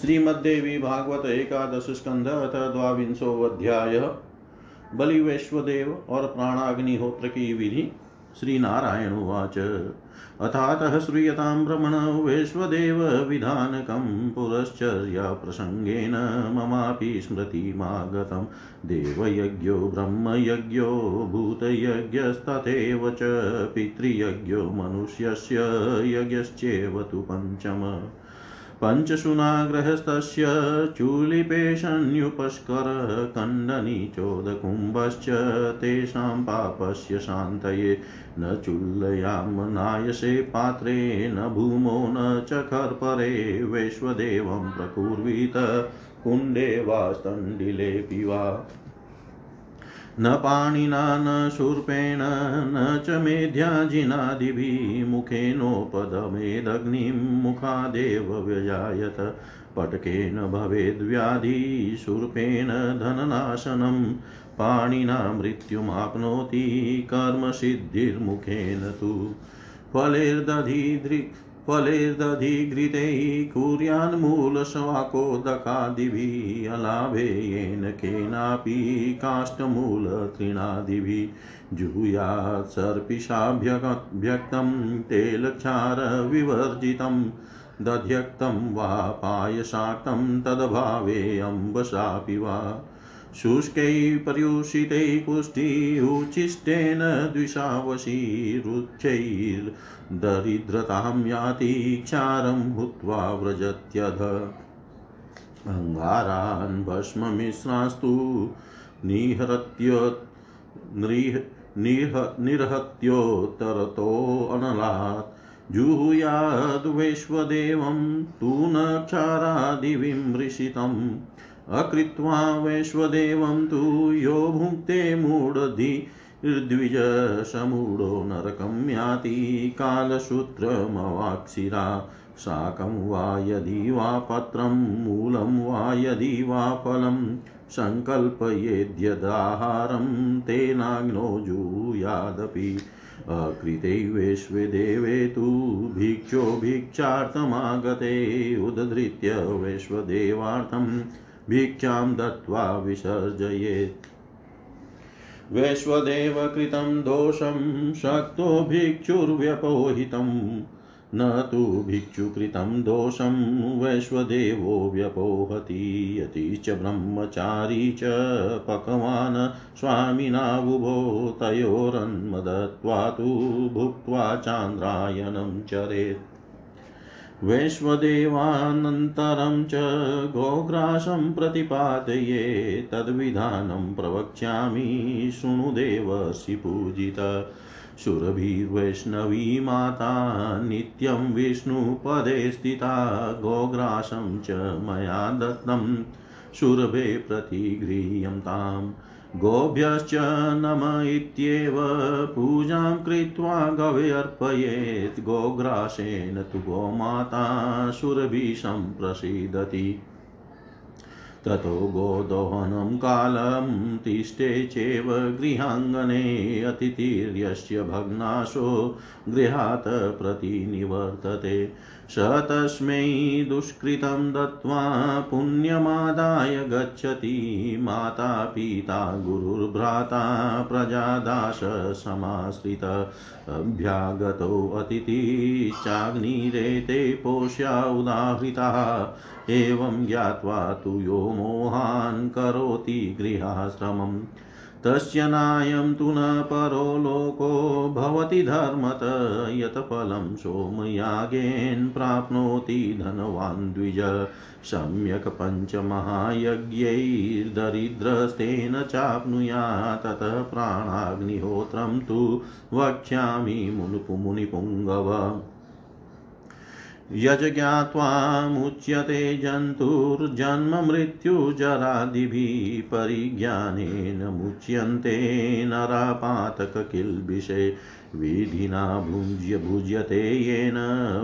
श्रीमद्देवी भागवत एकादश स्कंध अथ द्वांशोऽध्याय बलिवेश्वदेव और प्राणाग्निहोत्र की विधि श्री नारायण उवाच। अथातः श्रूयतां भ्रमण वैश्वदेव विधानकं पुरश्चर्याप्रसङ्गेन ममापि स्मृतिमागतं। देवयज्ञो, ब्रह्मयज्ञो, भूतयज्ञस्तथैव च, पितृयज्ञो, मनुष्यस्य यज्ञश्चेव तु पञ्चम। पञ्चशुनाग्रहस्तस्य चूलिपेशन्युपस्करखण्डनीचोदकुम्भश्च तेषां पापस्य शान्तये न चुल्लयामनायसे पात्रे न भूमो न च खर्परे वैश्वदेवं प्रकुर्वीत कुण्डे वा स्तण्डिलेऽपि वा न पाणिना, न शूर्पेण, न च मेध्याजिनादिभिः मुखेनोपदमेदग्निं मुखादेव व्यजायत। पटकेन भवेद्व्याधिशूर्पेण धननाशनं, पाणिना मृत्युमाप्नोति कर्मसिद्धिर्मुखेन तु। फलेर्दधिदृक् फलेर्दधिघृतैः कुर्यान्मूलशवाकोदकादिभिः अलाभे येन केनापि काष्ठमूलतृणादिभिः जुहुयात् सर्पिषाभ्यक्तं तेलक्षारविवर्जितं दध्यक्तं वा पायशाक्तं तद्भावे अम्बसापि वा शुष्कैः पर्युषितैः पुष्टिरुचिष्टेन द्विषावशीरुच्चैर्दरिद्रतां याति क्षारं भूत्वा व्रजत्यध। अङ्गारान् भस्ममिश्रास्तु निहरत्य निर्हत्योत्तरतोऽनलात् जुहुयाद्वैश्वदेवं तु न अकृत्वा वैश्वदेवं तु यो भुङ्क्ते मूढधिर्द्विजसमूढो नरकं याति कालसूत्रमवाक्षिरा शाकं वा यदि वा पत्रं, मूलं वा यदि वा फलं, सङ्कल्पयेद्यदाहारं तेनाग्नो जूयादपि। अकृते तु भिक्षो भिक्षार्थमागते, उद्धृत्य वैश्वदेवार्थं भिक्षां दत्त्वा विसर्जयेत्। वैश्वदेव कृतं दोषं शक्तो भिक्षुर्व्यपोहितं। न तु भिक्षुकृतं दोषं वैश्वदेवो व्यपोहति। यति च ब्रह्मचारी च पक्वान् स्वामिनावुभो तयोरन्मदत्वा तु भुक्त्वा चान्द्रायणं चरेत्। वैश्वदेवानन्तरं च गोग्रासं प्रतिपादये, तद्विधानं प्रवक्ष्यामि। शृणुदेवसि पूजित सुरभिर्वैष्णवी माता, नित्यं विष्णुपदे स्थिता, गोग्रासं च मया दत्तं। सुरभे प्रतिगृह्यं ताम्। गोभ्यश्च नम इत्येव पूजां कृत्वा गव्यर्पयेत् गोग्रासेन तु गोमाता सुरभिषं प्रसीदति। ततो गोदोहनं कालं तिष्ठे चेव गृहाङ्गने अतिथिर्यस्य भग्नाशो गृहात् प्रतिनिवर्तते स तस्मै दुष्कृतं दत्त्वा पुण्यमादाय गच्छति माता पिता गुरुर्भ्राता प्रजादास समाश्रित। अभ्यागतो अतिथिश्चाग्निरेते पोष्या उदाहृताः। एवं ज्ञात्वा तु यो मोहान् करोति गृहाश्रमम्। तस्य नायं तु न परो लोको भवति धर्मत, यत् फलं सोमयागेन प्राप्नोति धनवान् द्विज सम्यक् पञ्चमहायज्ञैर्दरिद्रस्तेन चाप्नुया ततः प्राणाग्निहोत्रं तु वक्ष्यामि मुनिपुङ्गव यज्ज्ञात्वामुच्यते जन्तुर्जन्ममृत्युजरादिभिः परिज्ञानेन मुच्यन्ते नरापातककिल्बिषे विधिना भुज्य भुज्यते येन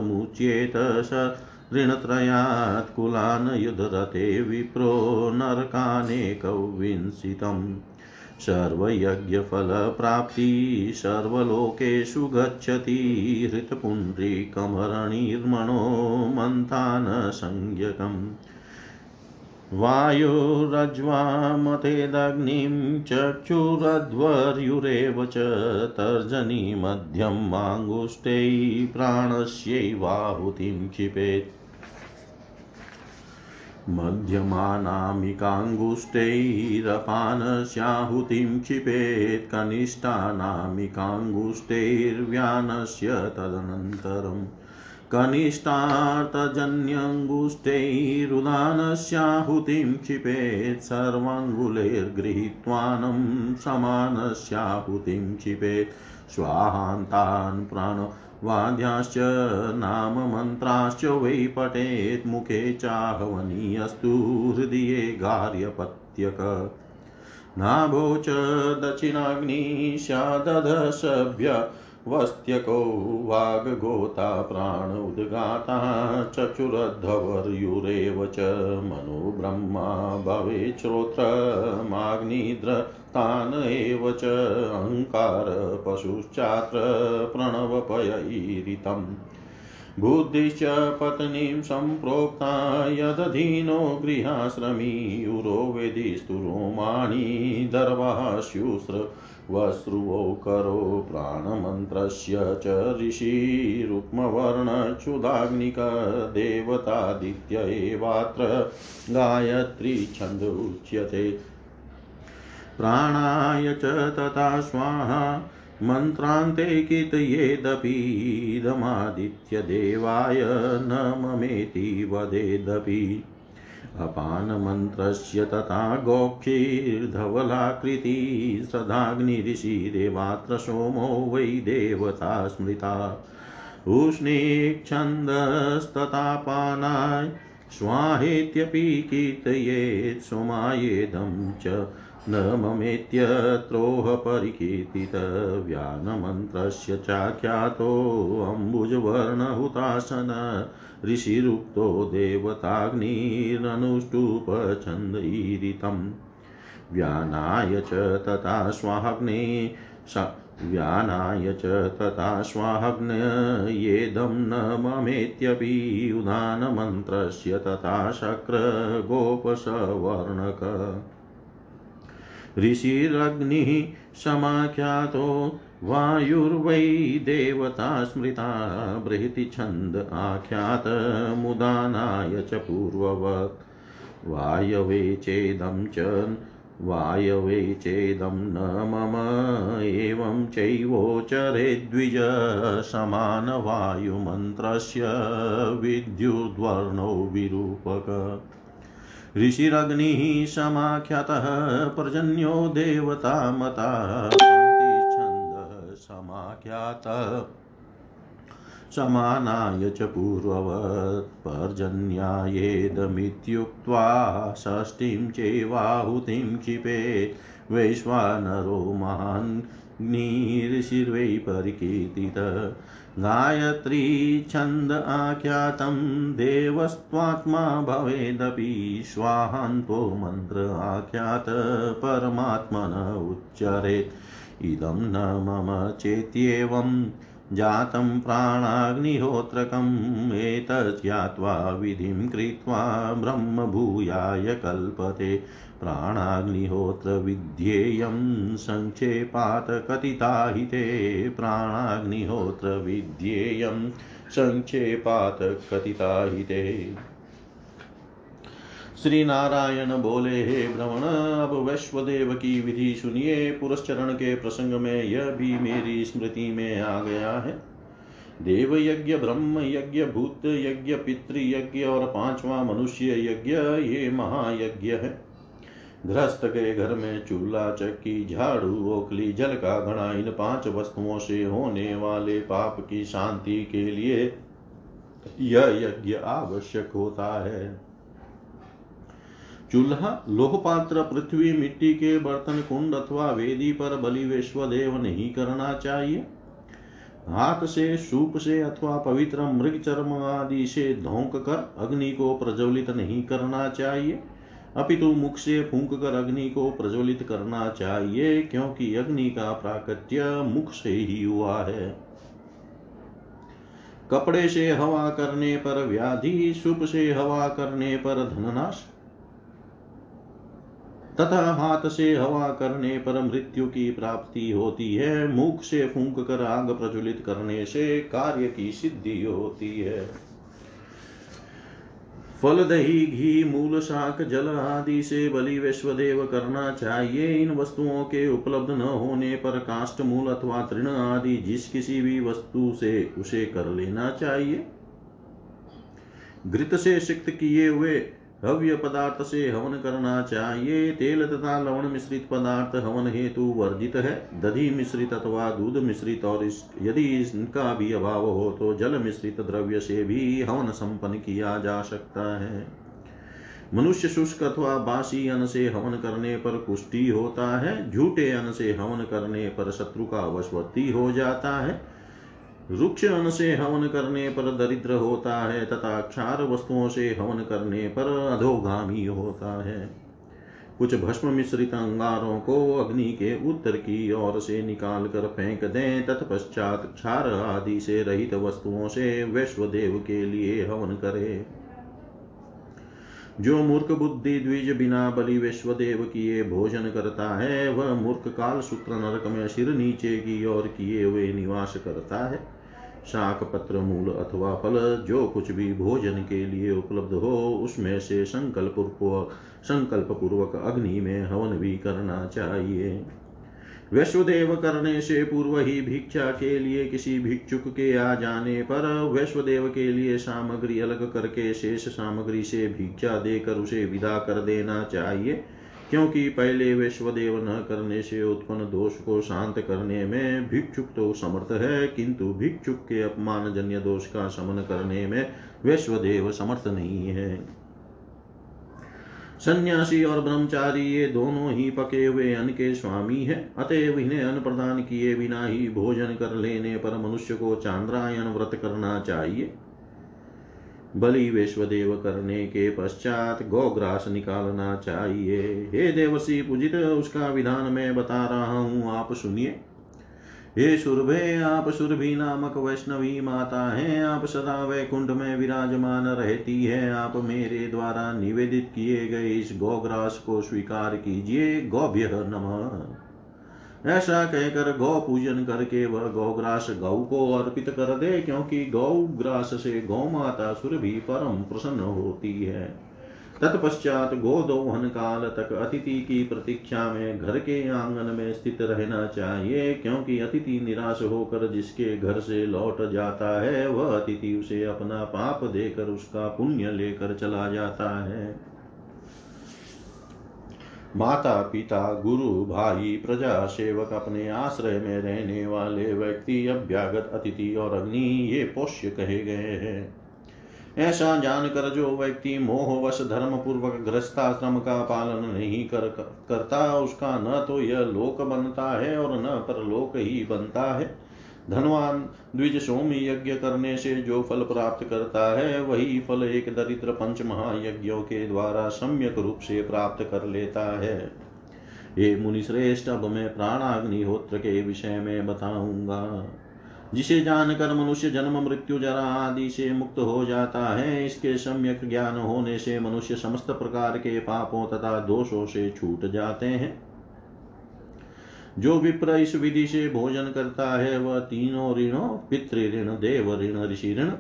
मुच्येत स ऋणत्रयात् युधरते विप्रो नरकानेकविंसितम् सर्वयज्ञफलप्राप्ति सर्वलोकेषु गच्छति हृतपुण्ड्रीकमरणिर्मणो मन्थानसंज्ञकम्। वायुरज्वामतेदग्निं चक्षुरध्वर्युरेव च तर्जनी मध्यं माङ्गुष्ठै प्राणस्यैवाहुतिं क्षिपेत्। मध्यमानामिकाङ्गुष्ठैरपानस्याहुतिं क्षिपेत् कनिष्ठानामिकाङ्गुष्ठैर्व्यानस्य तदनन्तरम् कनिष्ठार्तजन्यङ्गुष्ठैरुदानस्याहुतिं क्षिपेत् सर्वाङ्गुलैर्गृहीत्वानं समानस्याहुतिं क्षिपेत् स्वाहान्तान् प्राणवाद्याश्च नाममन्त्राश्च वै पठेत् मुखे चाहवनीयस्तु हृदये गार्यपत्यक। नाभो च दक्षिणाग्निशादधसभ्य वस्त्यको वाग्गोता प्राण उद्गाता चक्षुरद्धवर्युरेव च मनो ब्रह्मा भवे श्रोत्रमाग्निद्रतान् एव च अहङ्कार पशुश्चात्र प्रणवपयैरितम्। बुद्धिश्च पत्नीं सम्प्रोक्ता यदधीनो गृहाश्रमी उरो वेदिस्तु रोमाणि दर्वास्युस्र वस्रुवो करो प्राणमन्त्रस्य च ऋषिरुक्मवर्णक्षुदाग्निकदेवतादित्य एवात्र गायत्री छन्द उच्यते। प्राणाय च तथा स्वाहा मन्त्रान्ते कितयेदपीदमादित्यदेवाय न ममेति वदेदपि। अपानमन्त्रस्य तथा गोक्षीर्धवलाकृति सदाग्निऋषिरेवात्र सोमो वै देवता स्मृता। उष्णीक्षन्दस्ततापानाय स्वाहेत्यपि कीर्तयेत् सोमायेदं च न ममेत्यत्रोह परिकीर्तितव्यानमन्त्रस्य चाख्यातोऽम्बुजवर्णहुतासन ऋषिरुक्तो देवताग्निरनुष्टुपछन्दैरितम्। व्यानाय च तथा स्वाग्ने व्यानाय च तथा स्वाग्नयेदं न ममेत्यपि उदानमन्त्रस्य तथा शक्रगोपसवर्णक। ऋषिरग्निः समाख्यातो वायुर्वै देवता स्मृता बृहति छन्द आख्यात आख्यातमुदानाय च पूर्ववत्। वायवे चेदं च वायवे चेदं न मम, एवं चैवोचरे द्विज समानवायुमन्त्रस्य विद्युद्वर्णौ विरूपक। ऋषिरग्निः समाख्यातः, पर्जन्यो देवता मता। समाख्यातः। समानाय च पूर्ववत् पर्जन्यायेदमित्युक्त्वा षष्ठीं चैवाहुतिं क्षिपेत्। वैश्वानरो महान्निर्षिर्वै परिकीर्तित। गायत्री छन्द आख्यातं, देवस्त्वात्मा भवेदपि स्वाहान्तो मन्त्र आख्यात, परमात्मन उच्चरेत्। इदं न मम चेत्येवं जातं प्राणाग्निहोत्रकम् एतत् ज्ञात्वा विधिं कृत्वा ब्रह्मभूयाय कल्पते। प्राणाग्निहोत्रविध्येयं सङ्क्षेपात् कथिता हि ते प्राणाग्निहोत्रविध्येयं सङ्क्षेपात् कथिता श्री नारायण बोले, हे भ्रमण अब वैश्वदेव की विधि सुनिए। पुरस्चरण के प्रसंग में यह भी मेरी स्मृति में आ गया है। देव यज्ञ ब्रह्म यज्ञ भूत यज्ञ पितृ यज्ञ और पांचवा मनुष्य यज्ञ, ये महायज्ञ है। गृहस्थ के घर में चूल्हा, चक्की, झाड़ू, ओखली, जल का घड़ा, इन पाँच वस्तुओं से होने वाले पाप की शांति के लिए यह यज्ञ आवश्यक होता है। चूल्हा, लोहपात्र, पृथ्वी, मिट्टी के बर्तन, कुंड अथवा वेदी पर बलि विश्वदेव नहीं करना चाहिए। हाथ से, सूप से अथवा पवित्र मृग चर्म आदि से धोंक कर अग्नि को प्रज्वलित नहीं करना चाहिए। अपितु मुख से फूंक कर अग्नि को प्रज्वलित करना चाहिए, क्योंकि अग्नि का प्राकट्य मुख से ही हुआ है। कपड़े से हवा करने पर व्याधि, सुप से हवा करने पर धननाश तथा हाथ से हवा करने पर मृत्यु की प्राप्ति होती है। मुख से फूंक कर आग प्रज्वलित करने से कार्य की सिद्धि होती है। फल दही घी, मूल शाक, जल आदि से बलि वैश्वदेव करना चाहिए। इन वस्तुओं के उपलब्ध न होने पर काष्ट मूल अथवा तृण आदि जिस किसी भी वस्तु से उसे कर लेना चाहिए। घृत से सिक्त किए हुए हव्य पदार्थ से हवन करना चाहिए। तेल तथा लवण मिश्रित पदार्थ हवन हेतु वर्जित है। दधि मिश्रित अथवा दूध मिश्रित और इस, यदि इनका भी अभाव हो तो जल मिश्रित द्रव्य से भी हवन संपन्न किया जा सकता है। मनुष्य शुष्क अथवा बासी अन्न से हवन करने पर कुष्टि होता है। झूठे अन्न से हवन करने पर शत्रु का वशवर्ती हो जाता है। वृक्ष अन्न से हवन करने पर दरिद्र होता है, तथा क्षार वस्तुओं से हवन करने पर अधोगामी होता है। कुछ भस्म मिश्रित अंगारों को अग्नि के उत्तर की ओर से निकाल कर फेंक दें, तत्पश्चात क्षार आदि से रहित वस्तुओं से वैश्वदेव के लिए हवन करे। जो मूर्ख बुद्धि द्विज बिना बलि विश्वदेव किए भोजन करता है, वह मूर्ख काल सूत्र नरक में सिर नीचे की ओर किए हुए निवास करता है। शाक पत्र मूल अथवा फल, जो कुछ भी भोजन के लिए उपलब्ध हो, उसमें से संकल्प संकल्प पूर्वक अग्नि में हवन भी करना चाहिए। वैश्वदेव करने से पूर्व ही भिक्षा के लिए किसी भिक्षुक के आ जाने पर वैश्वदेव के लिए सामग्री अलग करके शेष सामग्री से भिक्षा देकर उसे विदा कर देना चाहिए। क्योंकि पहले विश्वदेव न करने से उत्पन्न दोष को शांत करने में भिक्षुक तो समर्थ है, किंतु भिक्षुक के अपमान जन्य दोष का शमन करने में विश्वदेव समर्थ नहीं है। सन्यासी और ब्रह्मचारी ये दोनों ही पके हुए अन्न के स्वामी है, अतएव इन्हें अन्न प्रदान किए बिना ही भोजन कर लेने पर मनुष्य को चांद्रायन व्रत करना चाहिए। बलि विश्वदेव करने के पश्चात गौग्रास निकालना चाहिए। हे देवसी पूजित, उसका विधान मैं बता रहा हूँ, आप सुनिए। हे सुरभे, आप सुरभि नामक वैष्णवी माता हैं, आप सदा वैकुंठ में विराजमान रहती है। आप मेरे द्वारा निवेदित किए गए इस गौग्रास को स्वीकार कीजिए। गौभ्य नमः। ऐसा कहकर गौ पूजन करके वह गौग्रास गौ को अर्पित कर दे, क्योंकि गौग्रास से गौ माता सुर भी परम प्रसन्न होती है। तत्पश्चात गोदोहन काल तक अतिथि की प्रतीक्षा में घर के आँगन में स्थित रहना चाहिए, क्योंकि अतिथि निराश होकर जिसके घर से लौट जाता है, वह अतिथि उसे अपना पाप देकर उसका पुण्य लेकर चला जाता है। माता, पिता, गुरु, भाई, प्रजा, सेवक, अपने आश्रय में रहने वाले व्यक्ति, अभ्यागत अतिथि और अग्नि ये पोष्य कहे गए हैं। ऐसा जानकर जो व्यक्ति मोहवश धर्म पूर्वक ग्रस्ताश्रम का पालन नहीं कर, करता, उसका न तो यह लोक बनता है और न परलोक ही बनता है। धनवान द्विज सोम यज्ञ करने से जो फल प्राप्त करता है, वही फल एक दरिद्र पंच महायज्ञों के द्वारा सम्यक रूप से प्राप्त कर लेता है। ये मुनि श्रेष्ठ अब मैं प्राणाग्निहोत्र के विषय में बताऊँगा। जिसे जानकर मनुष्य जन्म, मृत्यु, जरा आदि से मुक्त हो जाता है, इसके सम्यक ज्ञान होने से मनुष्य समस्त प्रकार के पापों तथा दोषों से छूट जाते हैं। जो विप्र इस विधि से भोजन करता है, वह तीनों ऋणों, पितृ ऋण, देव ऋण, ऋषि ऋण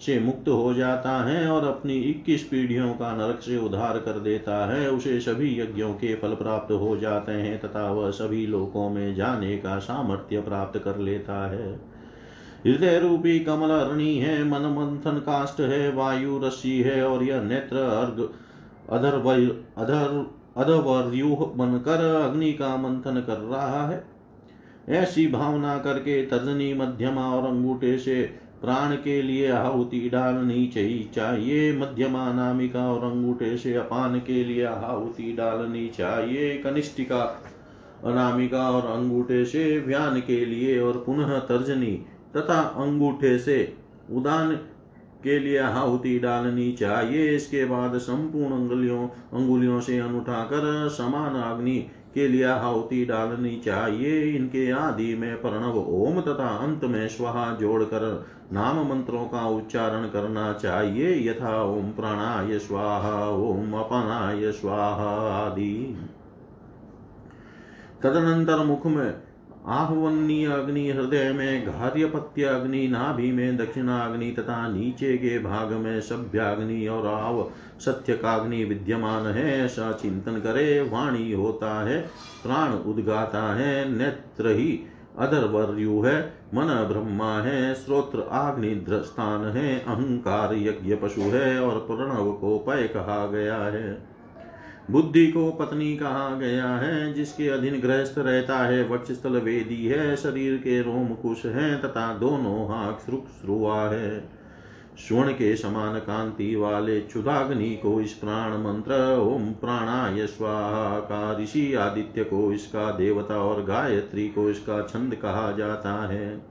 से मुक्त हो जाता है और अपनी इक्कीस पीढ़ियों का नरक से उद्धार कर देता है। उसे सभी यज्ञों के फल प्राप्त हो जाते हैं तथा वह सभी लोकों में जाने का सामर्थ्य प्राप्त कर लेता है। हृदय रूपी कमल अरणी है, मन मंथन काष्ट है, वायु रसी है और यह नेत्र अर्घ अधर अधर अधवर्यूह बनकर अग्नि का मंथन कर रहा है। ऐसी भावना करके तर्जनी मध्यमा और अंगूठे से प्राण के लिए आहुति डालनी चाहिए चाहिए। मध्यमा नामिका और अंगूठे से अपान के लिए आहुति डालनी चाहिए। कनिष्ठिका अनामिका और अंगूठे से व्यान के लिए और पुनः तर्जनी तथा अंगूठे से उदान के लिए आहुति डालनी चाहिए। इसके बाद संपूर्ण अंगुलियों अंगुलियों से अनुठाकर समान अग्नि के लिए आहुति डालनी चाहिए। इनके आदि में प्रणव ओम तथा अंत में स्वाहा जोड़कर नाम मंत्रों का उच्चारण करना चाहिए। यथा ओम प्राणाय स्वाहा, ओम अपनाय स्वाहा आदि। तदनंतर मुख में आहवनीय अग्नि हृदय में घार्यपत्य अग्नि, नाभि में दक्षिणाग्नि तथा नीचे के भाग में सभ्याग्नि और आव सत्य काग्नि विद्यमान है। ऐसा चिंतन करे, वाणी होता है, प्राण उद्गाता है, नेत्र ही अधर्वर्यु है, मन ब्रह्मा है श्रोत्र आग्निध्र स्थान है, अहंकार यज्ञ पशु है और प्रणव को पय कहा गया है। बुद्धि को पत्नी कहा गया है, जिसके अधीन गृहस्थ रहता है, वक्षस्थल वेदी है, शरीर के रोम कुश है, तथा दोनों हाथ श्रुआ है। स्वर्ण के समान कांति वाले क्षुदाग्नि को इस प्राण मंत्र, ओम प्राणाय स्वाहा का ऋषि आदित्य को इसका देवता और गायत्री को इसका छंद कहा जाता है।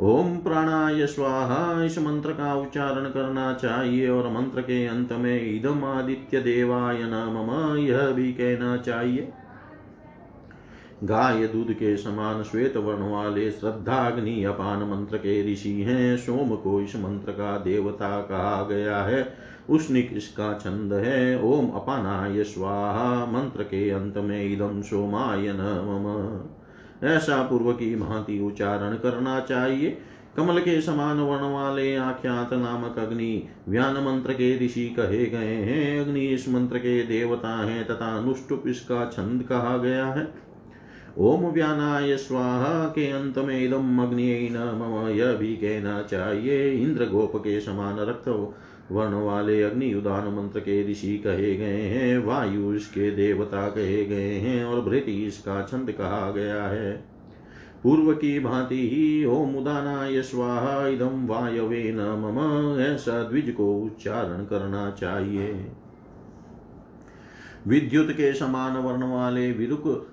ओम प्राणाय स्वाहा, इस मंत्र का उच्चारण करना चाहिए और मंत्र के अंत में इदम आदित्य देवाय नम यह भी कहना चाहिए। गाय दूध के समान श्वेत वर्ण वाले श्रद्धाग्नि अपान मंत्र के ऋषि हैं, सोम को इस मंत्र का देवता कहा गया है। उष्णिक इसका छंद है, ओम अपानाय स्वाहा, मंत्र के अंत में इदम सोमाय नम ऐसा पूर्व की भांति उच्चारण करना चाहिए। कमल के समान वर्ण वाले आख्यात नामक अग्नि व्यान मंत्र के ऋषि कहे गए हैं। अग्नि इस मंत्र के देवता हैं तथा अनुष्टुप इसका छंद कहा गया है। ओम व्यानाय स्वाहा के अंत में इदम अग्नि नम यह भी कहना चाहिए। इंद्र गोप के समान रक्त वर्ण वाले अग्नि उदान मंत्र के ऋषि कहे गए हैं, वायु इसके देवता कहे गए हैं और भृति इसका छंद कहा गया है। पूर्व की भांति ही ओम उदानाय स्वाहा इदम वायवे न मम, ऐसा द्विज को उच्चारण करना चाहिए। विद्युत के समान वर्ण वाले विरुक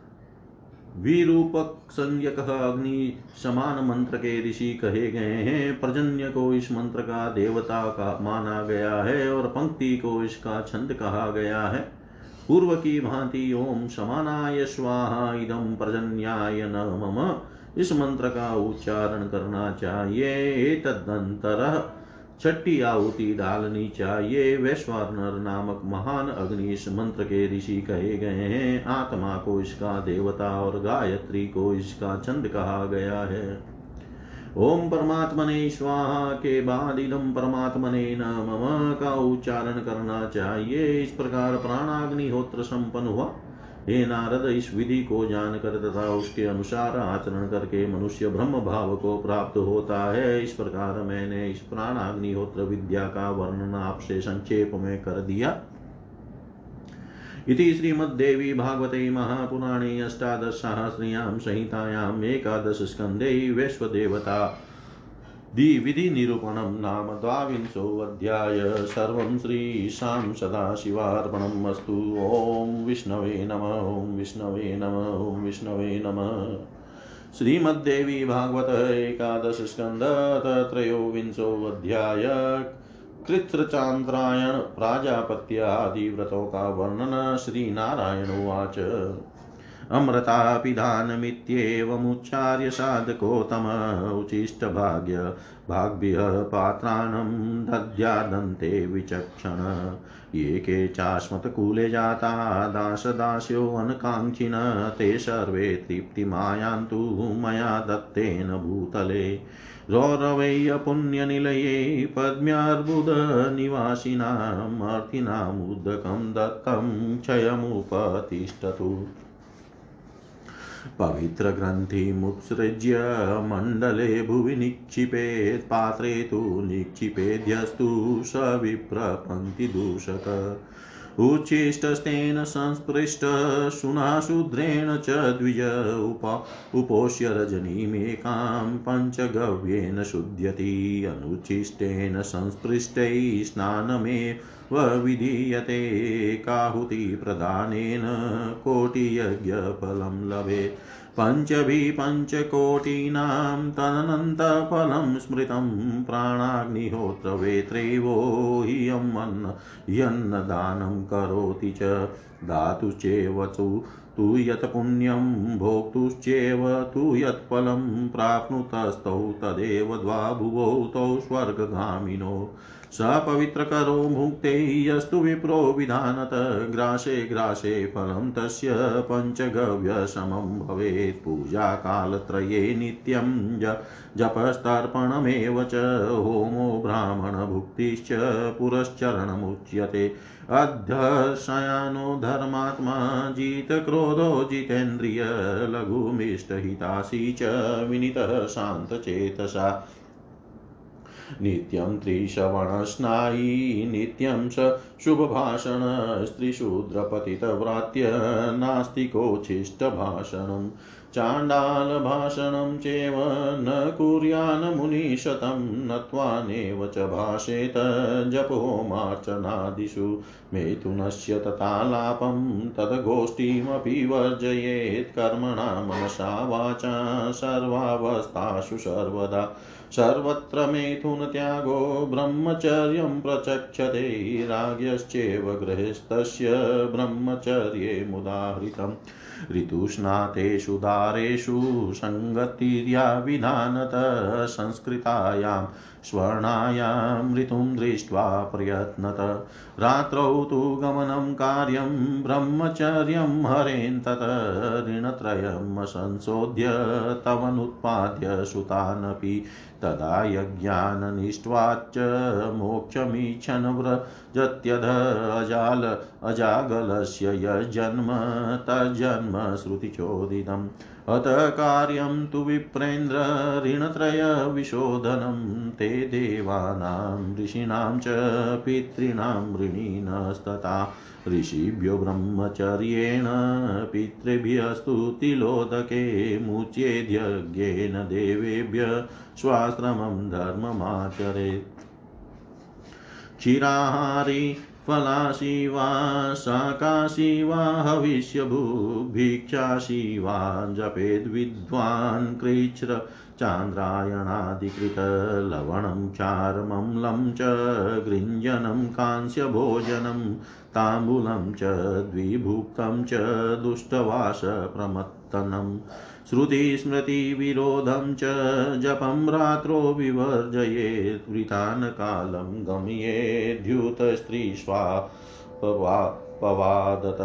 विरूपक संज्ञक अग्नि समान मंत्र के ऋषि कहे गए हैं, पर्जन्य को इस मंत्र का देवता का माना गया है और पंक्ति को इसका छंद कहा गया है। पूर्व की भांति ओम समानाय स्वाहा इदम पर्जन्याय न मम। इस मंत्र का उच्चारण करना चाहिए तदंतर छठी आहुति डालनी चाहिए। वैश्वानर नामक महान अग्नि इस मंत्र के ऋषि कहे गए हैं। आत्मा को इसका देवता और गायत्री को इसका चंद कहा गया है। ओम परमात्मने स्वाहा के बाद इदम परमात्मने न मम का उच्चारण करना चाहिए। इस प्रकार प्राणाग्निहोत्र संपन्न हुआ। हे नारद, इस विधि को जानकर तथा उसके अनुसार आचरण करके मनुष्य ब्रह्म भाव को प्राप्त होता है। इस प्रकार मैंने इस प्राणाग्निहोत्र विद्या का वर्णन आपसे संक्षेप में कर दिया। इति श्रीमद्देवी भागवते महापुराणे अष्टादशसहस्र्यां संहितायाम् एकादशस्कन्धे वैश्वदेवता विधिनिरूपणं नाम द्वाविंशोऽध्याय सर्वं श्रीशां सदाशिवार्पणम् अस्तु ॐ विष्णवे नम, ॐ विष्णवे नम, ॐ विष्णवे नम। श्रीमद्देवी भागवत एकादशस्कन्द त्रयोविंशोऽध्याय। कृत्रचान्द्रायण प्राजापत्यादिव्रतों का वर्णन श्री नारायण उवाच। अमृतापिधानमित्येवमुच्चार्य साधकोत्तम उचिष्टभाग्य भाग्भ्यः पात्राणं दद्यादन्ते विचक्षण। ये के चास्मत्कूले जाता दासदास्योऽनकाङ्क्षिण ते सर्वे तृप्तिमायान्तु मया दत्तेन भूतले। रौरवैयपुण्यनिलये पद्म्यार्बुदनिवासिनामर्थिनामुदकं दत्तं क्षयमुपतिष्ठतु। पवित्रग्रन्थिमुत्सृज्य मण्डले भुवि निक्षिपेत् पात्रे तु निक्षिपेद्यस्तु स विप्रपङ्क्तिदूषक उच्छिष्टस्तेन संस्पृष्ट शुनाशूद्रेण च द्विज उप उपोष्य रजनीमेकां पञ्चगव्येन शुध्यति, अनुच्छिष्टेन संस्पृष्टै स्नानमेव विधीयते काहुतिप्रदानेन कोटियज्ञफलं लभेत् पञ्चभिः पञ्चकोटीनां तदनन्तफलं स्मृतं प्राणाग्निहोत्रवेत्रैवो ह्यमन्न यन्नदानं करोति च दातुश्चेव तु यत् पुण्यं भोक्तुश्चेव तु यत्फलं प्राप्नुतस्तौ तदेव द्वाभुवौ तौ स्वर्गगामिनो। स पवित्रकरो भुक्ते यस्तु विप्रो विधानत, ग्रासे ग्रासे फलं तस्य पञ्चगव्यसमं भवेत्। पूजाकालत्रये नित्यं जपस्तर्पणमेव च, होमो ब्राह्मणभुक्तिश्च पुरश्चरणमुच्यते। अध्यशयानो धर्मात्मा जितक्रोधो जितेन्द्रिय लघुमिष्टहितासी च विनितः शान्तचेतसा नित्यं त्रिश्रवणस्नायी नित्यं स शुभभाषण स्त्रीशूद्रपतितव्रात्य नास्तिकोच्छिष्टभाषणम् चाण्डालभाषणं चेव न कुर्यान् मुनिशतं नत्वानेव च भाषेत जपोमार्चनादिषु। मेथुनस्य तथालापं तद्गोष्ठीमपि वर्जयेत्, कर्मणा मनसा वाचा, सर्वावस्थासु सर्वदा। सर्वत्र मेथुनत्यागो ब्रह्मचर्यं प्रचक्षते राज्ञश्चैव गृहस्थस्य ब्रह्मचर्ये मुदाहृतम्। ऋतुस्नातेषु दारेषु सङ्गतिर्या विधानत संस्कृतायां स्वर्णायां ऋतुं दृष्ट्वा प्रयत्नत। रात्रौ तु गमनं कार्यं, ब्रह्मचर्यं हरेन् तत ऋणत्रयम् संशोध्य तवनुत्पाद्य सुतानपि। तदा यज्ञाननिष्ट्वाच्च मोक्षमीच्छन् व्रजत्यध अजाल, अजागलस्य यजन्म तज्जन्म श्रुतिचोदितम्। अत कार्यं तु विप्रेन्द्र ऋणत्रयविशोधनं ते देवानां ऋषीणां च पितॄणां ऋणीनस्तथा। ऋषिभ्यो ब्रह्मचर्येण पितृभ्यस्तु तिलोदके मुच्येद्यज्ञेन देवेभ्य स्वाश्रमं धर्ममाचरेत् क्षीराहारी फलाशी वा शाकाशी वा हविष्यभूभिक्षाशी वा जपेद्विद्वान् कृच्छ्र चान्द्रायणाधिकृतलवणं चार्मम्लं च, गृञ्जनं कांस्यभोजनं ताम्बूलं च, द्विभुक्तं च, दुष्टवासप्रमत्तनम्। श्रुतिस्मृतिविरोधं च जपं रात्रो विवर्जयेत् वृतान् कालं गमयेद्युतस्त्रीष्वा पवादत।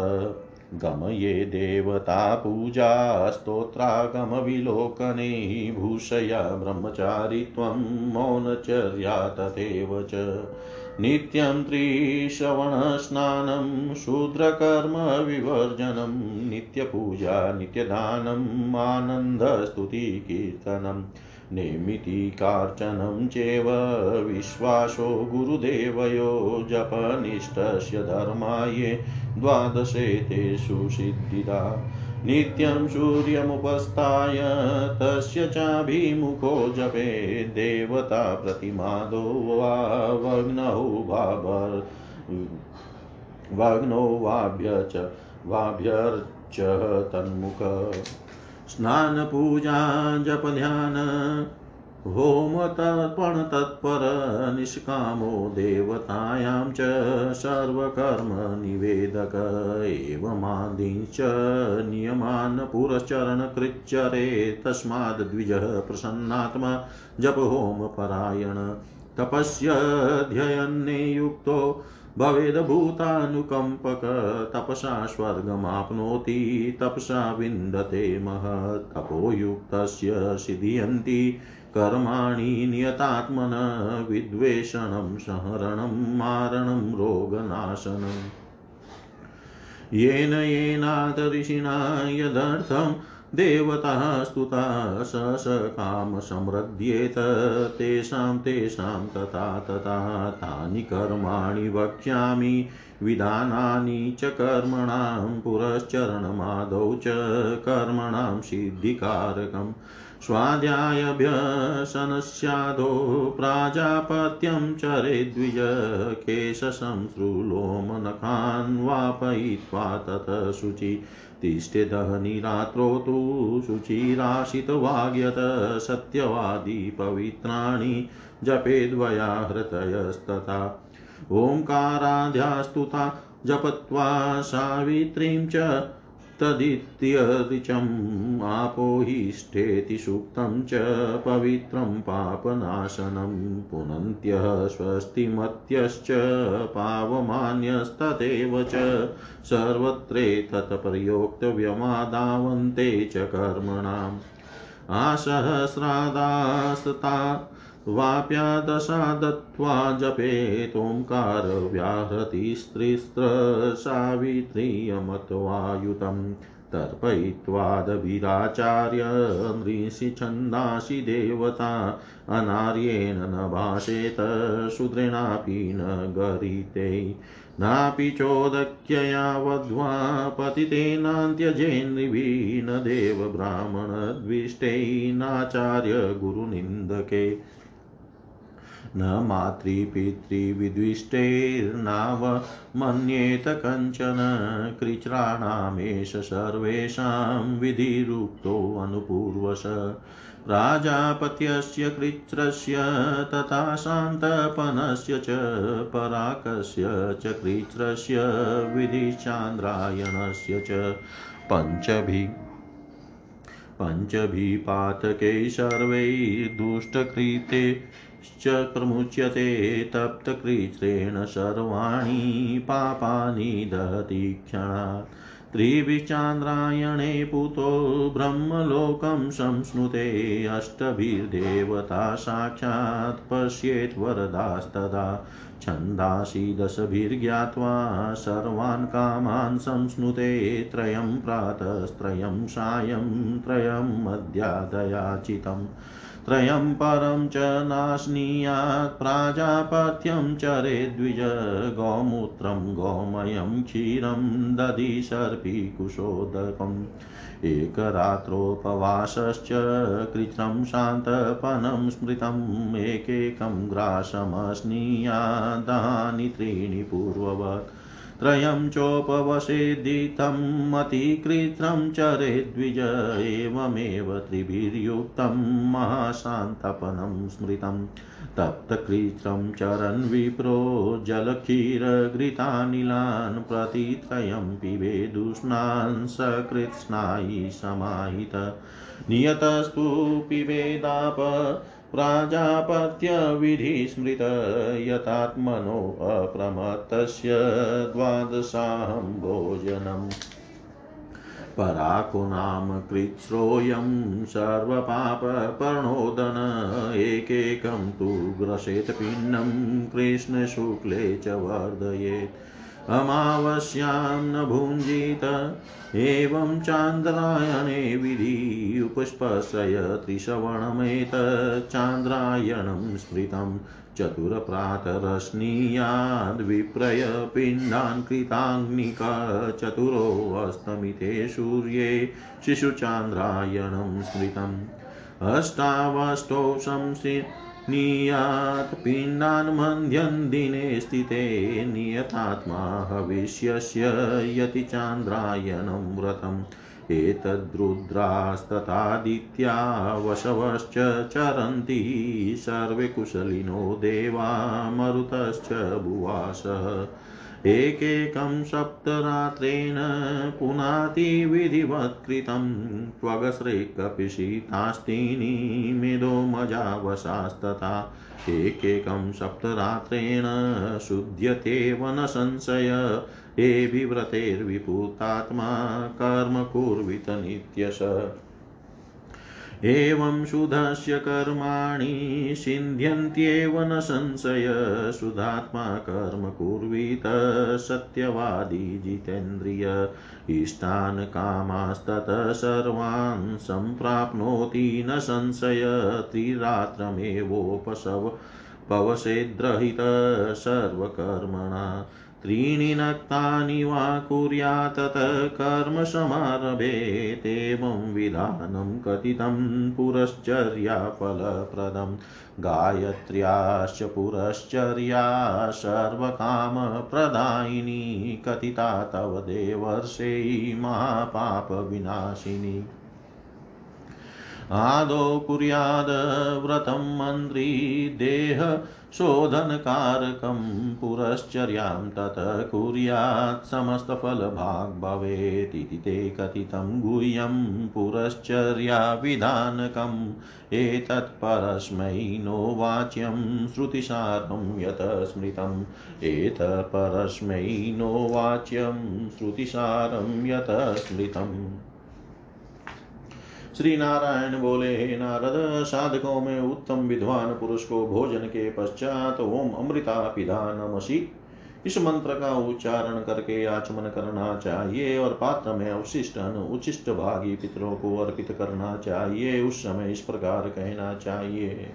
गमये देवतापूजा स्तोत्रागमविलोकने भूषया ब्रह्मचारित्वं मौनचर्या तथैव च। नित्यं त्रिश्रवणस्नानं, शूद्रकर्मविवर्जनं, नित्यपूजा नित्यदानम् आनन्दस्तुतिकीर्तनं नैमितिकार्चनं चेव विश्वासो गुरुदेवयो, जपनिष्ठस्य धर्माये द्वादशे तेषु सिद्धिदा। नित्यं सूर्यमुपस्थाय, तस्य चाभिमुखो जपे, देवता प्रतिमादो वा वग्नौ वाभर् वग्नौ वाभ्य च, वाभ्यर्च तन्मुख। स्नानपूजा, जपध्यान होमतर्पणतत्पर निष्कामो देवतायां च सर्वकर्मनिवेदक एवमादींश्च नियमान् पुरश्चरणकृच्चरे तस्माद्विजः प्रसन्नात्मा जपहोमपरायण तपस्यध्ययने युक्तो भवेदभूतानुकम्पक तपसा स्वर्गमाप्नोति, तपसा विन्दते महत्। तपोयुक्तस्य सिद्ध्यन्ति कर्माणि नियतात्मन, विद्वेषणं सहरणं मारणं रोगनाशनम् येन येनातऋषिणा यदर्थं देवताः स्तुता स स कामसमृद्ध्येत तेषां तेषां तथा तथा तानि कर्माणि वक्ष्यामि। विधानानि च कर्मणां, पुरश्चरणमादौ च कर्मणां सिद्धिकारकम्। स्वाध्यायभ्यसनस्यादो प्राजापत्यं चरेद्विज केशसंसृलोमनखान् वापयित्वा ततः शुचि तिष्ठेदहनिरात्रो तु शुचिराशितवाग्यत सत्यवादी पवित्राणि जपेद्वया हृतयस्तथा ओङ्काराध्यास्तुता जपत्वा सावित्रीं च तदित्यऋचम् आपोहिष्ठेति सूक्तं च पवित्रं पापनाशनं पुनन्त्यः स्वस्तिमत्यश्च पावमान्यस्तथैव च सर्वत्रेतत्प्रयोक्तव्यमादावन्ते च कर्मणाम् आसहस्रादास्ता वाप्यादशा दत्त्वा जपेतोङ्कारव्याहृतिस्त्रिस्त्रसावित्र्यमत्वायुतं तर्पयित्वादभिराचार्य नृषि छन्दासि देवता अनार्येण न भाषेत शूद्रेणापि न गरिते। नापि चोदक्यया वध्वा पतितेनान्त्यजेन्निभिः न देवब्राह्मणद्विष्टै नाचार्य गुरुनिन्दके। न मातृपितृविद्विष्टैर्नावमन्येत कञ्चन कृच्छ्राणामेष सर्वेषां विधिरुक्तोऽनुपूर्वश प्राजापत्यस्य कृच्छ्रस्य तथा शान्तपनस्य च, पराकस्य च कृच्छ्रस्य विधिचान्द्रायणस्य च। पञ्चभिः पञ्चभिपातकै सर्वैर्दुष्टकृते च प्रमुच्यते तप्तकृत्रेण सर्वाणि पापानि दहति क्षणात्। त्रिविचान्द्रायणे पुतो ब्रह्मलोकं संस्नुते अष्टभिर्देवता साक्षात् पश्येत् वरदास्तदा। छन्दासि दशभिर्ज्ञात्वा सर्वान् कामान् संस्नुते त्रयं प्रातस्त्रयं सायं त्रयं मध्यादयाचितम् त्रयं परं च नाश्नीयात् प्राजापत्यं चरे द्विज गौमूत्रं गोमयं क्षीरं दधि सर्पी कुशोदकम्। एकरात्रोपवासश्च कृत्रं शान्तपनं स्मृतम्, एकैकं ग्रासमस्नीयादानि त्रीणि पूर्ववत्। त्रयं चोपवसेदितं मतिकृत्रं चरेद्विज एवमेव त्रिभिर्युक्तं महाशान्तपनं स्मृतं। तप्तकृत्रं चरन् विप्रो जलक्षीरघृतानिलान् प्रतित्रयं पिबेदुष्णान् सकृत्स्नायि समाहित। नियतस्तु पिबेदाप प्राजापत्यविधिस्मृत यथात्मनो अप्रमत्तस्य द्वादशाहं भोजनम्। पराको नाम कृच्छ्रोऽयं सर्वपापपर्णोदन, एकैकं तु ग्रसेत् पिण्डं कृष्णशुक्ले च वर्धयेत्। अमावस्यां न भुञ्जीत, एवं चान्द्रायणे विधि उपस्पशय त्रिश्रवणमेतच्चान्द्रायणं स्मृतं चतुरप्रातरश्नीयाद्विप्रय पिण्डान् कृताग्निका चतुरोऽस्तमिते सूर्ये शिशुचान्द्रायणं स्मृतम्। अष्टावष्टौ संसि नीयात् पिण्डान् मध्यन् दिने स्थिते नियतात्मा हविष्यस्य यति चान्द्रायणं व्रतम्। एतद्रुद्रास्तथादित्या वशवश्च चरन्ति सर्वे कुशलिनो देवा मरुतश्च भुवासः एकैकं सप्तरात्रेण पुनातिविधिवत्कृतं त्वगस्रेकपिशितास्तीनि मेदो मजावशास्तथा। एकैकं सप्तरात्रेण शुध्यतेव न संशय। एभिव्रतैर्विपुतात्मा कर्म कुर्वित नित्यश एवं शुद्धस्य कर्माणि सिद्ध्यन्त्येव न संशय, शुद्धात्मा कर्म कुर्वीत, सत्यवादी जितेन्द्रिय, इष्टान् कामास्ततः सर्वान् सम्प्राप्नोति न संशय, त्रिरात्रमेवोपशव पवसेद्रहित सर्वकर्मणा। त्रीणि वा तत् कर्मसमारभेतेवं विधानं कथितं पुरश्चर्याफलप्रदं। गायत्र्याश्च पुरश्चर्या सर्वकामप्रदायिनी कथिता तव देवर्षै महापापविनाशिनी। आदौ कुर्याद् व्रतं मन्त्री देह शोधनकारकं पुरश्चर्यां ततः कुर्यात् समस्तफलभाग् ते कथितं गुह्यं पुरश्चर्याविधानकम्। एतत्परस्मै नो वाच्यं श्रुतिसारं यत स्मृतम्। एतत्परस्मै नो श्रुतिसारं यत स्मृतम्। श्री नारायण बोले, हे नारद, साधकों में उत्तम विद्वान पुरुष को भोजन के पश्चात ओम अमृता पिधा नमसी। इस मंत्र का उच्चारण करके आचमन करना चाहिए और पात्र में अवशिष्ट अनु उचिष्ट भागी पितरों को अर्पित करना चाहिए। उस समय इस प्रकार कहना चाहिए।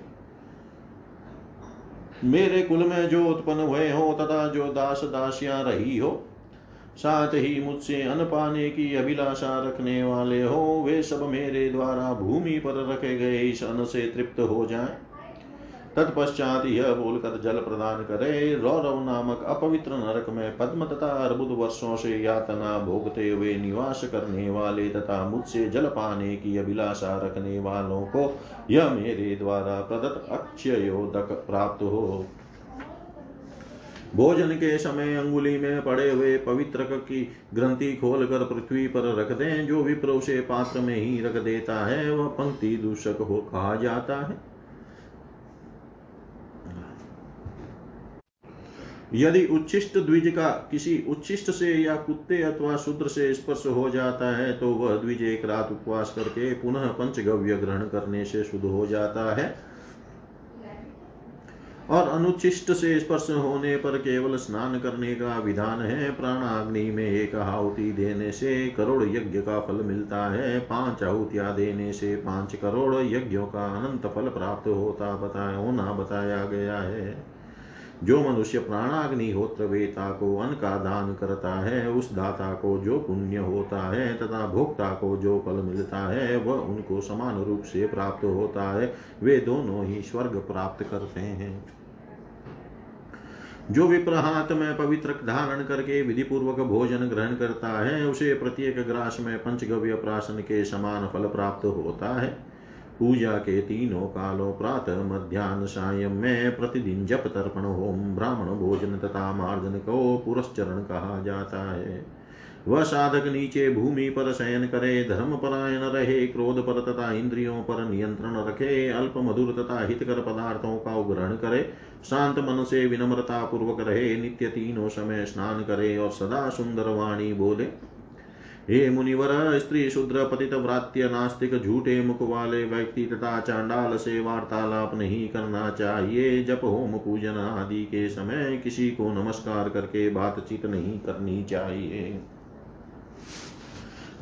मेरे कुल में जो उत्पन्न हुए हो तथा जो दास दासियाँ रही हो साथ ही मुझसे अन्न पाने की अभिलाषा रखने वाले हो, वे सब मेरे द्वारा भूमि पर रखे गए इस अन्न से तृप्त हो जाएँ। तत्पश्चात यह बोलकर जल प्रदान करे, रौरव नामक अपवित्र नरक में पद्म तथा अर्बुद वर्षों से यातना भोगते हुए निवास करने वाले तथा मुझसे जल पाने की अभिलाषा रखने वालों को यह मेरे द्वारा प्रदत्त अक्षयोदक प्राप्त हो। भोजन के समय अंगुली में पड़े हुए पवित्र की ग्रंथि खोलकर पृथ्वी पर रख दें। जो विप्र उसे पात्र में ही रख देता है, वह पंक्ति दूषक हो कहा जाता है। यदि उच्छिष्ट द्विज का किसी उच्छिष्ट से या कुत्ते अथवा शूद्र से स्पर्श हो जाता है तो वह द्विज एक रात उपवास करके पुनः पंचगव्य ग्रहण करने से शुद्ध हो जाता है। और अनुचिष्ट से स्पर्श होने पर केवल स्नान करने का विधान है। प्राणाग्नि में एक आहुति देने से करोड़ यज्ञ का फल मिलता है। पाँच आहुतियाँ देने से पाँच करोड़ यज्ञों का अनंत फल प्राप्त होता बताया होना बताया गया है। जो मनुष्य प्राणाग्नि होत्र वेता को अन्न का दान करता है, उस दाता को जो पुण्य होता है तथा भोक्ता को जो फल मिलता है, वह उनको समान रूप से प्राप्त होता है। वे दोनों ही स्वर्ग प्राप्त करते हैं। जो विप्र हाथ में पवित्र धारण करके विधि पूर्वक भोजन ग्रहण करता है, उसे प्रत्येक ग्रास में पंचगव्य प्राशन के समान फल प्राप्त होता है। पूजा के तीनों कालों प्रातः मध्यान्ह सायं में प्रतिदिन जप तर्पण, होम ब्राह्मण भोजन तथा मार्जन को पुरस्चरण कहा जाता है। वह साधक नीचे भूमि पर शयन करे, धर्म परायण रहे, क्रोध पर तथा इंद्रियों पर नियंत्रण रखे, अल्प मधुर तथा हितकर पदार्थों का ग्रहण करे, शांत मन से विनम्रता पूर्वक रहे, नित्य तीनों समय स्नान करे और सदा सुंदर वाणी बोले। हे मुनिवर, स्त्री शूद्र, पतित व्रात्य, नास्तिक, झूठे मुख वाले व्यक्ति तथा चांडाल से वार्तालाप नहीं करना चाहिए। जप, होम पूजन आदि के समय किसी को नमस्कार करके बातचीत नहीं करनी चाहिए।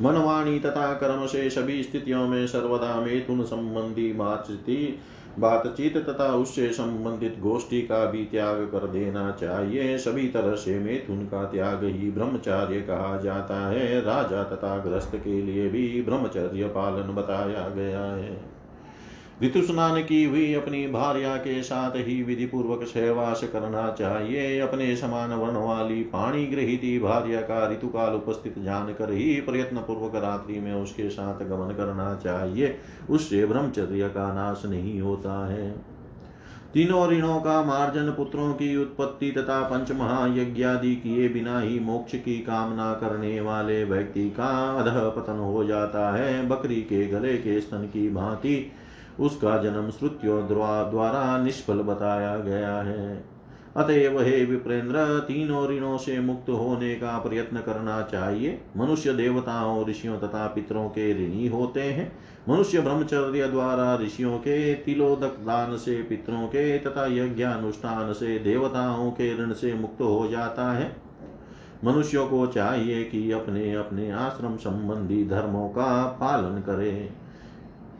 मनवाणी तथा कर्म से सभी स्थितियों में सर्वदा मेथुन संबंधी बातचीत बातचीत तथा उससे संबंधित गोष्ठी का भी त्याग कर देना चाहिए। सभी तरह से मेथुन का त्याग ही ब्रह्मचार्य कहा जाता है। राजा तथा ग्रस्त के लिए भी ब्रह्मचर्य पालन बताया गया है। ऋतु स्नान की हुई अपनी भार्या के साथ ही विधि पूर्वक सहवास करना चाहिए। अपने समान वर्ण वाली पाणी गृहित भार्या का ऋतु काल उपस्थित जानकर ही प्रयत्न पूर्वक रात्रि में उसके साथ गमन करना चाहिए। उससे ब्रह्मचर्य का नाश नहीं होता है। तीनों ऋणों का मार्जन, पुत्रों की उत्पत्ति तथा पंच महायज्ञादि किए बिना ही मोक्ष की कामना करने वाले व्यक्ति का अध पतन हो जाता है। बकरी के गले के स्तन की भांति उसका जन्म श्रुतियों द्वारा निष्फल बताया गया है। अतएव हे विप्रेंद्र, तीनों ऋणों से मुक्त होने का प्रयत्न करना चाहिए। मनुष्य देवताओं, ऋषियों तथा पितरों के ऋणी होते हैं। मनुष्य ब्रह्मचर्य द्वारा ऋषियों के, तिलोदक दान से पितरों के तथा यज्ञानुष्ठान से देवताओं के ऋण से मुक्त हो जाता है। मनुष्यों को चाहिए कि अपने अपने आश्रम संबंधी धर्मों का पालन करें।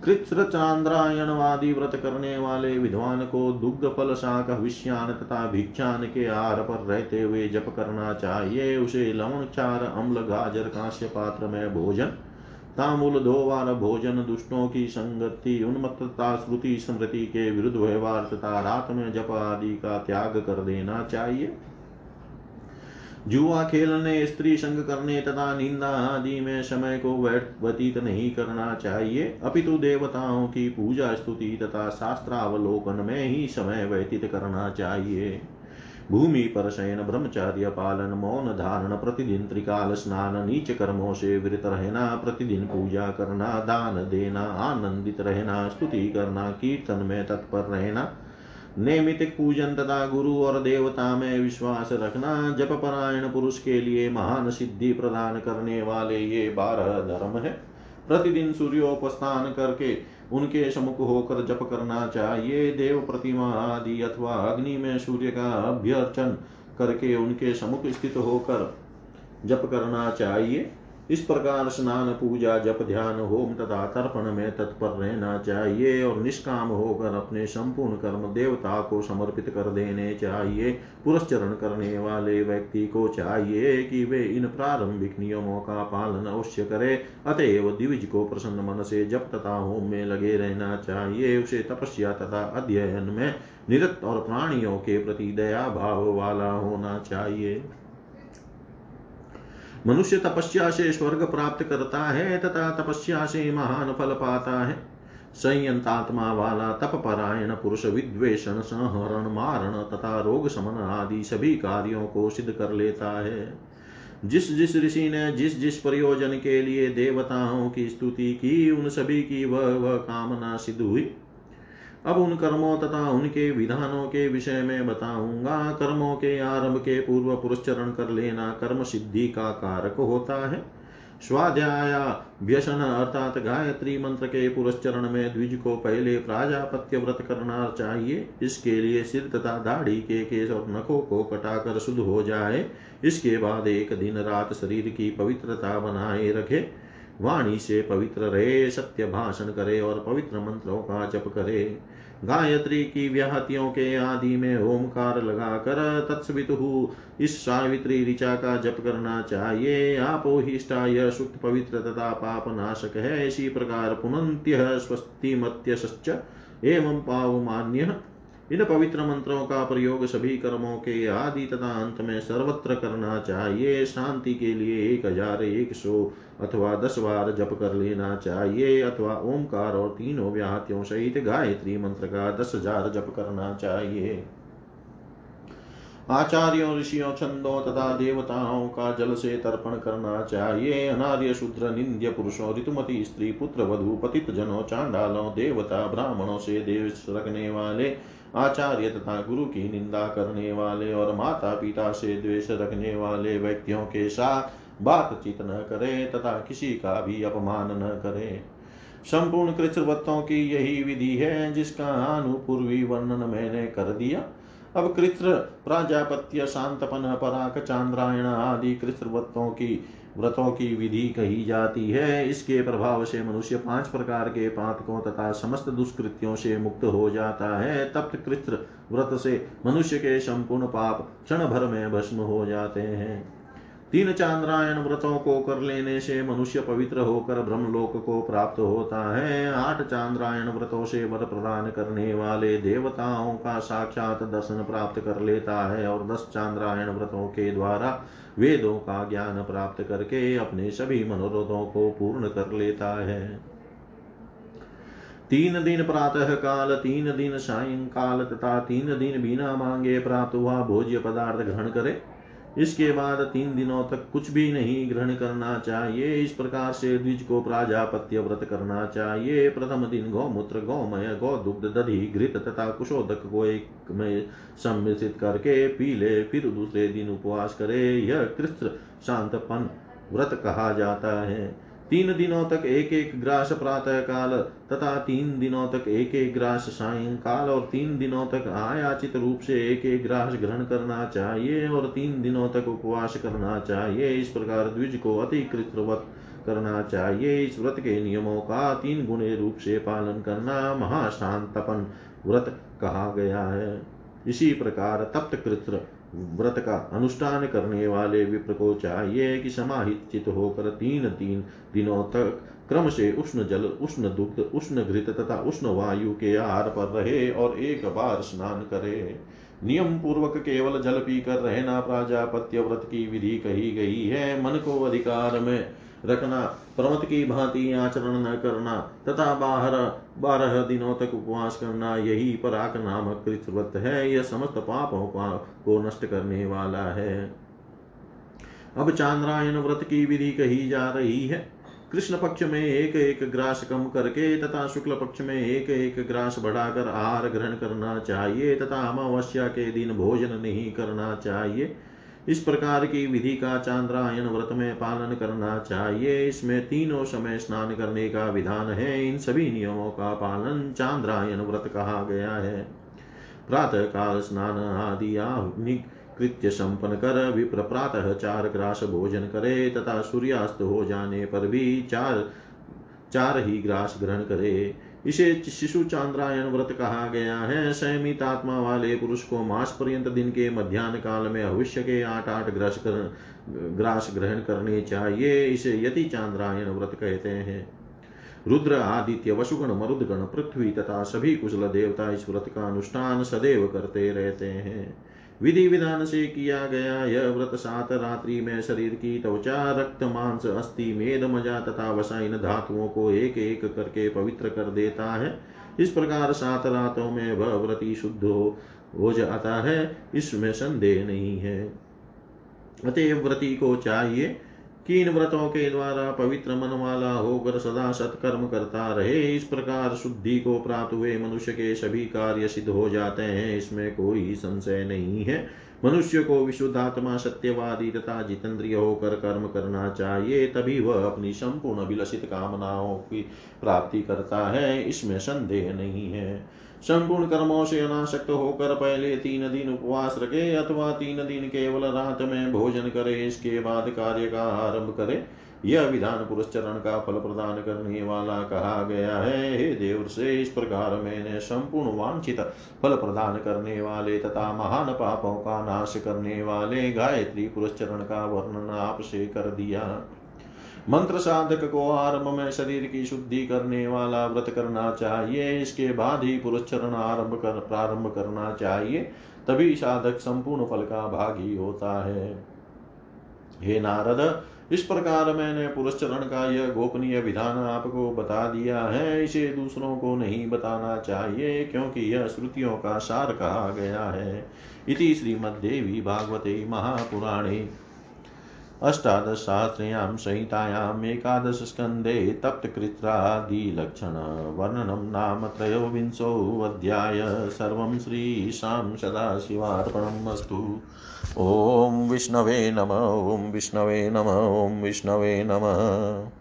कृत्र चांद्रायणवादी व्रत करने वाले विद्वान को दुग्ध फल शाक विष्यान तथा भिक्षान के आहार पर रहते हुए जप करना चाहिए। उसे लवण चार अम्ल गाजर कांस्य पात्र में भोजन तामूल दो बार भोजन, दुष्टों की संगति, उन्मत्तता, श्रुति, स्मृति के विरुद्ध व्यवहार तथा रात में जप आदि का त्याग कर देना चाहिए। जुआ खेलने, स्त्री संग करने तथा निंदा आदि में समय को व्यतीत नहीं करना चाहिए। अपितु देवताओं की पूजा स्तुति तथा शास्त्रावलोकन में ही समय व्यतीत करना चाहिए। भूमि पर शयन, ब्रह्मचार्य पालन, मौन धारण, प्रतिदिन त्रिकाल स्नान, नीच कर्मों से विरत रहना, प्रतिदिन पूजा करना, दान देना, आनंदित रहना, स्तुति करना, कीर्तन में तत्पर रहना नैमितिक पूजन तथा गुरु और देवता में विश्वास रखना जप परायण पुरुष के लिए महान सिद्धि प्रदान करने वाले ये बारह धर्म है। प्रतिदिन सूर्योपस्थान करके उनके समुख होकर जप करना चाहिए। देव प्रतिमा आदि अथवा अग्नि में सूर्य का अभ्यर्चन करके उनके समुख स्थित होकर जप करना चाहिए। इस प्रकार स्नान, पूजा, जप, ध्यान, होम तथा तर्पण में तत्पर रहना चाहिए और निष्काम होकर अपने संपूर्ण कर्म देवता को समर्पित कर देने चाहिए। पुरस्चरण करने वाले व्यक्ति को चाहिए कि वे इन प्रारंभिक नियमों का पालन अवश्य करे। अतएव दिविज को प्रसन्न मन से जप तथा होम में लगे रहना चाहिए। उसे तपस्या तथा अध्ययन में निरत और प्राणियों के प्रति दया भाव वाला होना चाहिए। मनुष्य तपस्या से स्वर्ग प्राप्त करता है, तथा तपस्या से महान फल पाता है। संयंतात्मा वाला तप परायण, पुरुष विद्वेषण, संहरण, मारण, तथा रोग समन आदि सभी कार्यों को सिद्ध कर लेता है। जिस जिस ऋषि ने जिस जिस प्रयोजन के लिए देवताओं की स्तुति की, उन सभी की वह वह कामना सिद्ध हुई। अब उन कर्मों तथा उनके विधानों के विषय में बताऊँगा। कर्मों के आरंभ के पूर्व पुरस्चरण कर लेना कर्म सिद्धि का कारक होता है। स्वाध्याय, व्यसन अर्थात गायत्री मंत्र के पुरस्चरण में द्विज को पहले प्राजापत्य व्रत करना चाहिए। इसके लिए सिर तथा दाढ़ी के केस और नखों को कटाकर शुद्ध हो जाए। इसके बाद एक दिन रात शरीर की पवित्रता बनाए रखे। वाणी से पवित्र रहे, सत्य भाषण करे और पवित्र मंत्रों का जप करे। गायत्री की व्याहतियों के आदि में ओमकार लगाकर तत्सवितु इस सावित्री ऋचा का जप करना चाहिए। आपो ही यह सुक्त पवित्र तथा पाप नाशक है। इसी प्रकार पुनंत्य स्वस्ति मत्य एवं पावमान्य इन पवित्र मंत्रों का प्रयोग सभी कर्मों के आदि तथा अंत में सर्वत्र करना चाहिए। शांति के लिए एक हज़ार एक सौ अथवा दस बार जप कर लेना चाहिए अथवा ओमकार और तीनों व्याहतियों सहित गायत्री मंत्र का दस हज़ार जप करना चाहिए। आचार्यों, ऋषियों, छंदों तथा देवताओं का जल से तर्पण करना चाहिए। अनार्य, शूद्र, निंद्य पुरुषों, ऋतुमती स्त्री, पुत्र, वधु पतित जनों चांडालों, देवता, ब्राह्मणों से देव रखने वाले आचार्य तथा गुरु की निंदा करने वाले और माता पिता से द्वेष रखने वाले व्यक्तियों के साथ बातचीत न करे तथा किसी का भी अपमान न करे। संपूर्ण कृत्रवत्तों की यही विधि है, जिसका अनुपूर्वी वर्णन मैंने कर दिया। अब कृत्र प्राजापत्य, शांतपन पराक चांद्रायण आदि कृत्रवत्तों की व्रतों की विधि कही जाती है। इसके प्रभाव से मनुष्य पाँच प्रकार के पातकों तथा समस्त दुष्कृत्यों से मुक्त हो जाता है। तप्त कृत्र व्रत से मनुष्य के संपूर्ण पाप क्षण भर में भस्म हो जाते हैं। तीन चांद्रायण व्रतों को कर लेने से मनुष्य पवित्र होकर ब्रह्मलोक को प्राप्त होता है। आठ चांद्रायण व्रतों से वर प्रदान करने वाले देवताओं का साक्षात दर्शन प्राप्त कर लेता है और दस चांद्रायण व्रतों के द्वारा वेदों का ज्ञान प्राप्त करके अपने सभी मनोरथों को पूर्ण कर लेता है। तीन दिन प्रातः काल तीन दिन सायंकाल तथा तीन दिन बिना मांगे प्राप्त हुआ भोज्य पदार्थ ग्रहण करे। इसके बाद तीन दिनों तक कुछ भी नहीं ग्रहण करना चाहिए। इस प्रकार से द्विज को प्राजापत्य व्रत करना चाहिए। प्रथम दिन गौमूत्र, गौमय गौ दुग्ध दधि, घृत तथा कुशोदक को एक में सम्मिश्रित करके पी ले फिर दूसरे दिन उपवास करे। यह कृष्ण शांतपन व्रत कहा जाता है। तीन दिनों तक एक एक ग्रास प्रातः काल तथा तीन दिनों तक एक एक ग्रास सायंकाल और तीन दिनों तक आयाचित रूप से एक एक ग्रास ग्रहण करना चाहिए और तीन दिनों तक उपवास करना चाहिए। इस प्रकार द्विज को अतिकृत करना चाहिए। इस व्रत के नियमों का तीन गुणे रूप से पालन करना महाशांतपन व्रत कहा गया है। इसी प्रकार तप्त कृत्र व्रत का अनुष्ठान करने वाले विप्र को चाहिए कि समाहित चित होकर तीन तीन दिनों तक क्रम से उष्ण जल, उष्ण दुग्ध, उष्ण घृत तथा उष्ण वायु के आहार पर रहे और एक बार स्नान करे। नियम पूर्वक केवल जल पीकर रहना प्राजापत्य व्रत की विधि कही गई है। मन को अधिकार में रखना प्रमत की भांति आचरण न करना, तथा बाहर बारह दिनों तक उपवास करना, यही पराक नामक कृत व्रत है। यह समस्त पापों को नष्ट करने वाला है। अब चांद्रायन व्रत की विधि कही जा रही है। कृष्ण पक्ष में एक एक ग्रास कम करके, तथा शुक्ल पक्ष में एक एक ग्रास बढ़ाकर आहार ग्रहण करना चाहिए, तथा अमावस्या के दिन भोजन नहीं करना चाहिए। इस प्रकार की विधि का चांद्रायन व्रत में पालन करना चाहिए। इसमें तीनों समय स्नान करने का विधान है। इन सभी नियमों का पालन चांद्रायन व्रत कहा गया है। प्रातः काल स्नान आदि आधुनिक कृत्य संपन्न कर विप्र प्रातः चार ग्रास भोजन करे तथा सूर्यास्त हो जाने पर भी चार चार ही ग्रास ग्रहण करे। इसे शिशु चांद्रायन व्रत कहा गया है। संयमित आत्मा वाले पुरुष को मास पर्यंत दिन के मध्यान्ह काल में अवश्य के आठ आठ ग्रास कर, ग्रास ग्रहण करने चाहिए इसे यति चांद्रायन व्रत कहते हैं। रुद्र आदित्य वसुगण मरुदगण पृथ्वी तथा सभी कुशल देवता इस व्रत का अनुष्ठान सदैव करते रहते हैं। विधि विधान से किया गया यह व्रत सात रात्रि में शरीर की त्वचा रक्त मांस अस्थि मेद मज़ा तथा वसाइन धातुओं को एक एक करके पवित्र कर देता है। इस प्रकार सात रातों में वह व्रति शुद्ध हो, हो जाता है। इसमें संदेह नहीं है। अतएव व्रति को चाहिए इन व्रतों के द्वारा पवित्र मन वाला होकर सदा सत्कर्म करता रहे। इस प्रकार शुद्धि को प्राप्त हुए मनुष्य के सभी कार्य सिद्ध हो जाते हैं। इसमें कोई संशय नहीं है। मनुष्य को विशुद्धात्मा सत्यवादी तथा जितेंद्रिय होकर कर्म करना चाहिए, तभी वह अपनी संपूर्ण विलसित कामनाओं की प्राप्ति करता है। इसमें संदेह नहीं है। संपूर्ण कर्मों से अनाशक्त होकर पहले तीन दिन उपवास रखे अथवा तीन दिन केवल रात में भोजन करे, इसके बाद कार्य का आरंभ करे। यह विधान पुरुष चरण का फल प्रदान करने वाला कहा गया है। हे देव से इस प्रकार मैंने संपूर्ण वांछित फल प्रदान करने वाले तथा महान पापों का नाश करने वाले गायत्री पुरुष चरण का वर्णन आपसे कर दिया। मंत्र साधक को आरंभ में शरीर की शुद्धि करने वाला व्रत करना चाहिए। इसके बाद ही पुरुष चरण आरंभ कर, प्रारंभ करना चाहिए। तभी साधक संपूर्ण फल का भागी होता है। हे नारद, इस प्रकार मैंने पुरुष चरण का यह गोपनीय विधान आपको बता दिया है। इसे दूसरों को नहीं बताना चाहिए, क्योंकि यह श्रुतियों का सार कहा गया है। इति श्रीमद्देवी भागवते महापुराणे। अष्टादशसहस्रयां संहितायाम् एकादशस्कन्धे तप्तकृत्रादिलक्षणवर्णनं नाम त्रयोविंशोऽध्याय सर्वं श्रीशां सदाशिवार्पणम् अस्तु। ॐ विष्णवे नम, ॐ विष्णवे नम, ॐ विष्णवे नमः।